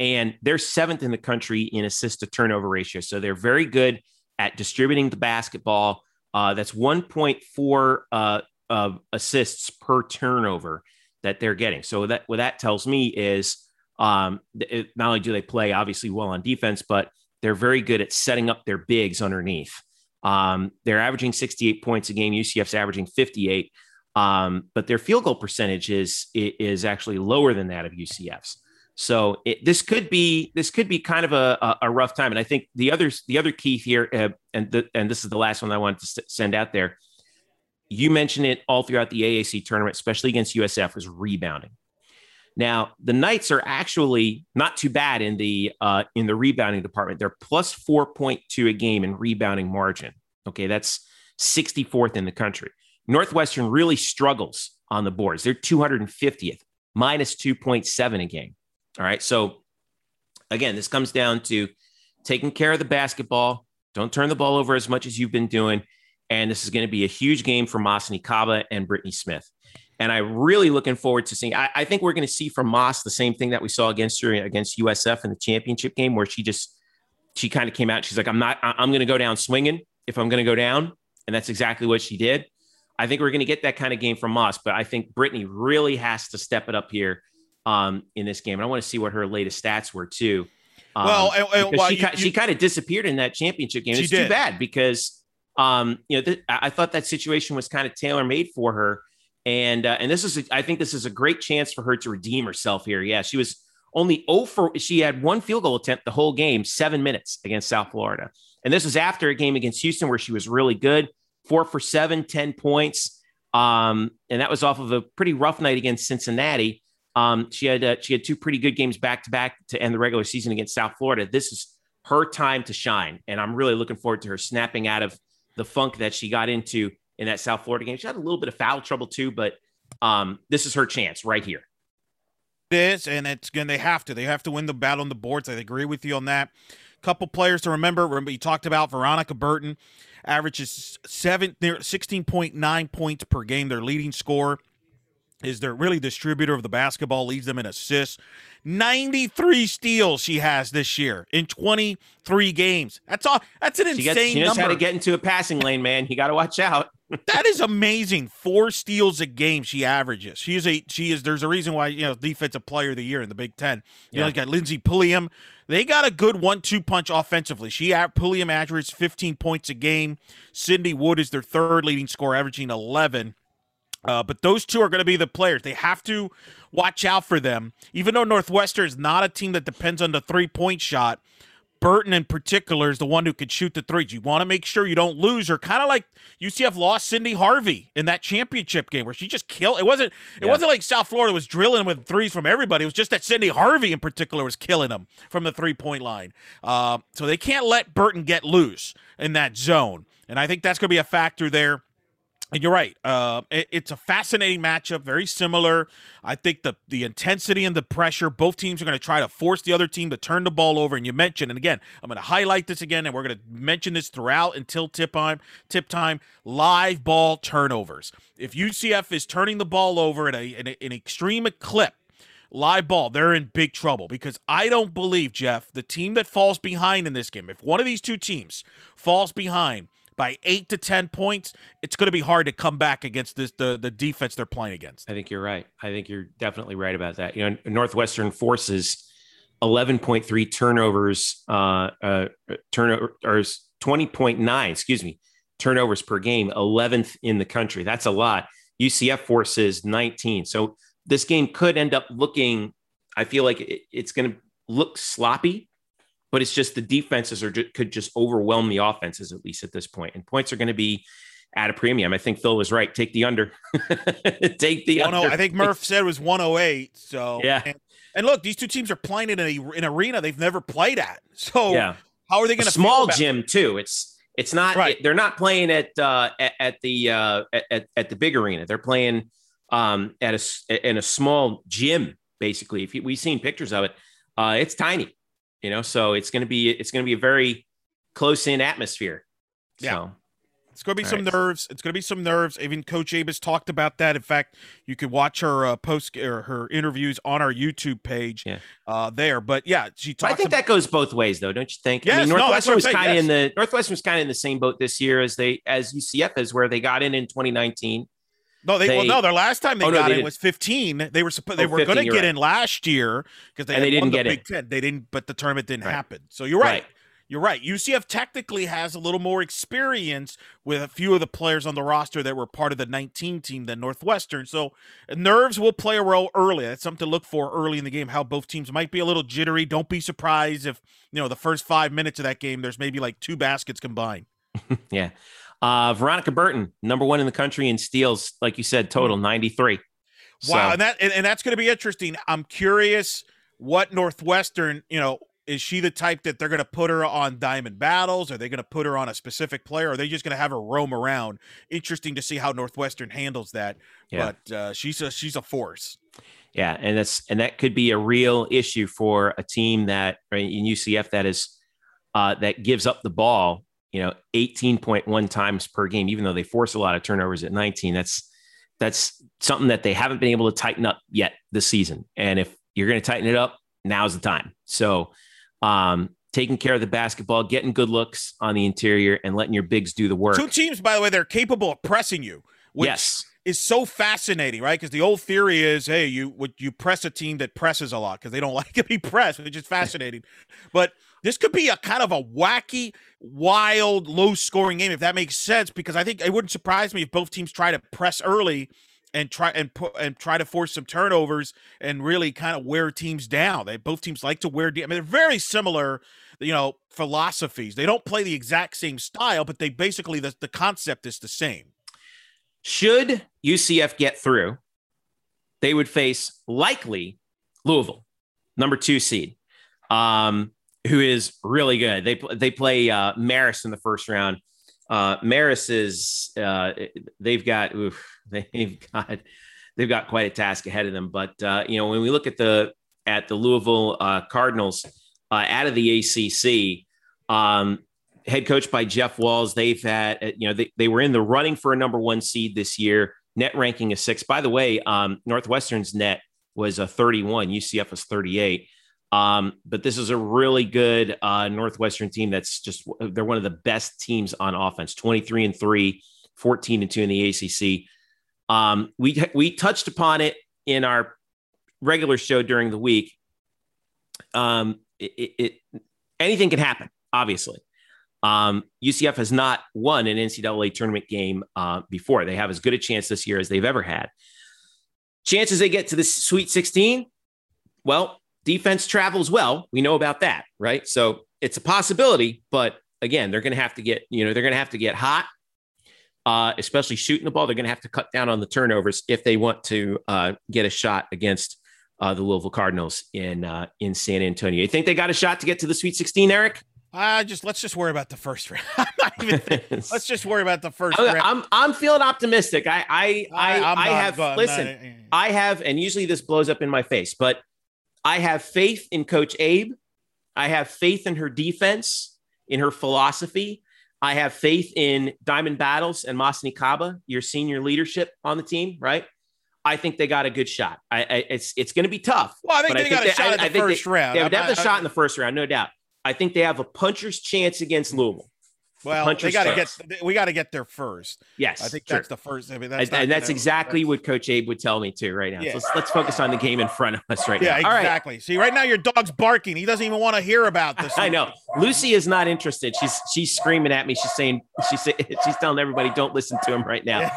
And they're seventh in the country in assist to turnover ratio. So they're very good at distributing the basketball. Uh, that's 1.4 uh, uh, assists per turnover that they're getting. So that what that tells me is um, it, not only do they play obviously well on defense, but they're very good at setting up their bigs underneath. Um, they're averaging 68 points a game. UCF's averaging 58, um, but their field goal percentage is is actually lower than that of UCF's. So it, this could be this could be kind of a, a, rough time. And I think the others the other key here, uh, and the, and this is the last one I wanted to send out there. You mentioned it all throughout the AAC tournament, especially against USF, was rebounding. Now the Knights are actually not too bad in the uh, in the rebounding department. They're plus four point two a game in rebounding margin. Okay, that's 64th in the country. Northwestern really struggles on the boards. They're 250th, minus 2.7 a game. All right. So again, this comes down to taking care of the basketball. Don't turn the ball over as much as you've been doing. And this is going to be a huge game for Masseny Kaba and Brittany Smith. And I'm really looking forward to seeing. I, I think we're going to see from Moss the same thing that we saw against her against USF in the championship game, where she just she kind of came out. She's like, "I'm not. I'm going to go down swinging if I'm going to go down," and that's exactly what she did. I think we're going to get that kind of game from Moss, but I think Brittany really has to step it up here um, in this game. And I want to see what her latest stats were too. Um, well, and, and, well, she, you, she kind of disappeared in that championship game. It's did. too bad because um, you know th- I thought that situation was kind of tailor made for her, and uh, and this is a, I think this is a great chance for her to redeem herself here. Yeah, she was only 0 for she had one field goal attempt the whole game, seven minutes against South Florida, and this was after a game against Houston where she was really good, four for seven, 10 points, um, and that was off of a pretty rough night against Cincinnati. Um, she had uh, she had two pretty good games back to back to end the regular season against South Florida. This is her time to shine, and I'm really looking forward to her snapping out of the funk that she got into in that South Florida game. She had a little bit of foul trouble too, but um, this is her chance right here. It is, and it's going. They have to. They have to win the battle on the boards. I agree with you on that. Couple players to remember. Remember, you talked about Veronica Burton, averages seven, sixteen point nine points per game. Their leading scorer is their really distributor of the basketball, leads them in assists. 93 steals she has this year in 23 games. That's all. That's an she insane gets, she knows number. how to get into a passing lane, man. You got to watch out. that is amazing. Four steals a game she averages. She is a she is. There's a reason why you know defensive player of the year in the Big Ten. You yeah. know, you got Lindsey Pulliam. They got a good one-two punch offensively. She Pulliam averages 15 points a game. Sydney Wood is their third leading scorer, averaging 11. Uh, but those two are going to be the players. They have to watch out for them. Even though Northwestern is not a team that depends on the three point shot, Burton in particular is the one who could shoot the threes. You want to make sure you don't lose her, kind of like UCF lost Sydni Harvey in that championship game where she just killed. It wasn't. It yeah. wasn't like South Florida was drilling with threes from everybody. It was just that Sydni Harvey in particular was killing them from the three point line. Uh, so they can't let Burton get loose in that zone, and I think that's going to be a factor there. And you're right. Uh, it, it's a fascinating matchup, very similar. I think the the intensity and the pressure, both teams are going to try to force the other team to turn the ball over. And you mentioned, and again, I'm going to highlight this again, and we're going to mention this throughout until tip time. Tip time: live ball turnovers. If UCF is turning the ball over at a, in an extreme clip, live ball, they're in big trouble because I don't believe Jeff, the team that falls behind in this game, if one of these two teams falls behind by eight to ten points, it's going to be hard to come back against this the the defense they're playing against. I think you're right. I think you're definitely right about that. You know, Northwestern forces 11.3 turnovers, uh, uh, turnover or 20.9, excuse me, turnovers per game, 11th in the country. That's a lot. UCF forces 19. So this game could end up looking. I feel like it, it's going to look sloppy but it's just the defenses are could just overwhelm the offenses at least at this point, and points are going to be at a premium. I think Phil was right. Take the under. Take the oh, under. I think Murph said it was 108. So yeah. And, and, look, these two teams are playing in a, an arena they've never played at. So yeah. how are they going to small gym too? It's it's not right. It, they're not playing at uh, at, at, the uh, at, at the big arena. They're playing um, at a in a small gym basically. If you, we've seen pictures of it, uh, it's tiny you know, so it's going to be it's going to be a very close in atmosphere. Yeah. So. It's going to be some right. nerves. It's going to be some nerves. Even Coach Abus talked about that. In fact, you could watch her uh, post or her interviews on our YouTube page yeah. uh, there. But yeah, she talked. I think about- that goes both ways, though, don't you think? Yes, I mean, Northwestern no, was kind of yes. in the Northwestern was kind of in the same boat this year as they as UCF is, where they got in in 2019. No, they, they, well no. Their last time they oh, got no, they in was 15. They were supposed they oh, were going to get right. in last year because they, they didn't get the Big Ten. They didn't, but the tournament didn't right. happen. So you're right. right. You're right. UCF technically has a little more experience with a few of the players on the roster that were part of the 19 team than Northwestern. So uh, nerves will play a role early. That's something to look for early in the game. How both teams might be a little jittery. Don't be surprised if you know the first five minutes of that game there's maybe like two baskets combined. yeah. Uh, Veronica Burton, number one in the country in steals, like you said, total hmm. 93. Wow, so. and that and, and that's going to be interesting. I'm curious what Northwestern, you know, is she the type that they're going to put her on diamond battles? Are they going to put her on a specific player? Or are they just going to have her roam around? Interesting to see how Northwestern handles that. Yeah. But uh, she's a she's a force. Yeah, and that's and that could be a real issue for a team that right, in UCF that is uh, that gives up the ball you know 18.1 times per game even though they force a lot of turnovers at 19 that's that's something that they haven't been able to tighten up yet this season and if you're going to tighten it up now's the time so um taking care of the basketball getting good looks on the interior and letting your bigs do the work two teams by the way they're capable of pressing you yes is so fascinating, right? Because the old theory is, hey, you would you press a team that presses a lot because they don't like to be pressed, which is fascinating. but this could be a kind of a wacky, wild, low scoring game if that makes sense. Because I think it wouldn't surprise me if both teams try to press early and try and put and try to force some turnovers and really kind of wear teams down. They both teams like to wear. I mean, they're very similar, you know, philosophies. They don't play the exact same style, but they basically the, the concept is the same. Should UCF get through, they would face likely Louisville, number two seed. Um, who is really good. They they play uh, Marist in the first round. Uh, Marist is uh, they've got oof, they've got they've got quite a task ahead of them. But uh, you know when we look at the at the Louisville uh, Cardinals uh, out of the ACC, um, head coach by Jeff Walz, they've had uh, you know they, they were in the running for a number one seed this year. Net ranking is six. By the way, um, Northwestern's net was a 31. UCF was 38. Um, but this is a really good uh, Northwestern team that's just, they're one of the best teams on offense 23 and 3, 14 and 2 in the ACC. Um, we, we touched upon it in our regular show during the week. Um, it, it, anything can happen, obviously. Um, UCF has not won an NCAA tournament game uh, before. They have as good a chance this year as they've ever had. Chances they get to the Sweet 16? Well, defense travels well. We know about that, right? So it's a possibility, but again, they're going to have to get, you know, they're going to have to get hot, uh, especially shooting the ball. They're going to have to cut down on the turnovers if they want to uh, get a shot against uh, the Louisville Cardinals in uh, in San Antonio. You think they got a shot to get to the Sweet 16, Eric? Uh, just let's just worry about the first round. let's just worry about the first I'm, round. I'm I'm feeling optimistic. I I I, I'm I have listen. no, I have, and usually this blows up in my face, but I have faith in Coach Abe. I have faith in her defense, in her philosophy. I have faith in Diamond Battles and Masseny Kaba, your senior leadership on the team, right? I think they got a good shot. I, I it's it's going to be tough. Well, I think they got a shot I- at the I first they, round. They have a I- shot in the first round, no doubt. I think they have a puncher's chance against Louisville. Well, they got to get. We got to get there first. Yes, I think sure. that's the first. I mean, that's and, not and that's exactly that's- what Coach Abe would tell me too right now. Yeah. So let's, let's focus on the game in front of us right Yeah, now. All right. exactly. See, right now your dog's barking. He doesn't even want to hear about this. I know Lucy is not interested. She's she's screaming at me. She's saying she's she's telling everybody don't listen to him right now.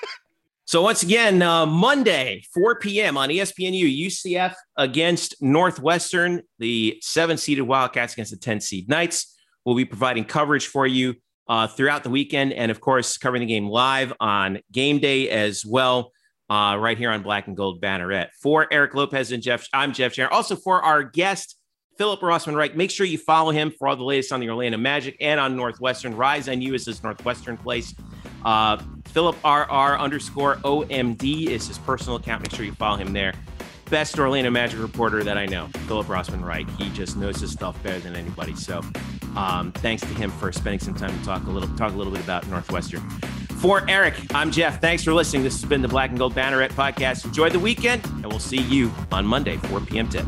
so once again, uh, Monday, 4 p.m. on ESPNU, UCF against Northwestern, the seven-seeded Wildcats against the 10-seed Knights. We'll be providing coverage for you uh, throughout the weekend, and of course, covering the game live on game day as well. Uh, right here on Black and Gold Banneret. For Eric Lopez and Jeff, I'm Jeff Sharon. Also for our guest, Philip Rossman Reich. Make sure you follow him for all the latest on the Orlando Magic and on Northwestern. Rise NU is his Northwestern place. Uh, Philip RR underscore OMD is his personal account. Make sure you follow him there. Best Orlando Magic reporter that I know, Philip Rossman Reich. He just knows his stuff better than anybody. So, um, thanks to him for spending some time to talk a little, talk a little bit about Northwestern. For Eric, I'm Jeff. Thanks for listening. This has been the Black and Gold Banneret podcast. Enjoy the weekend, and we'll see you on Monday, 4 p.m. tip.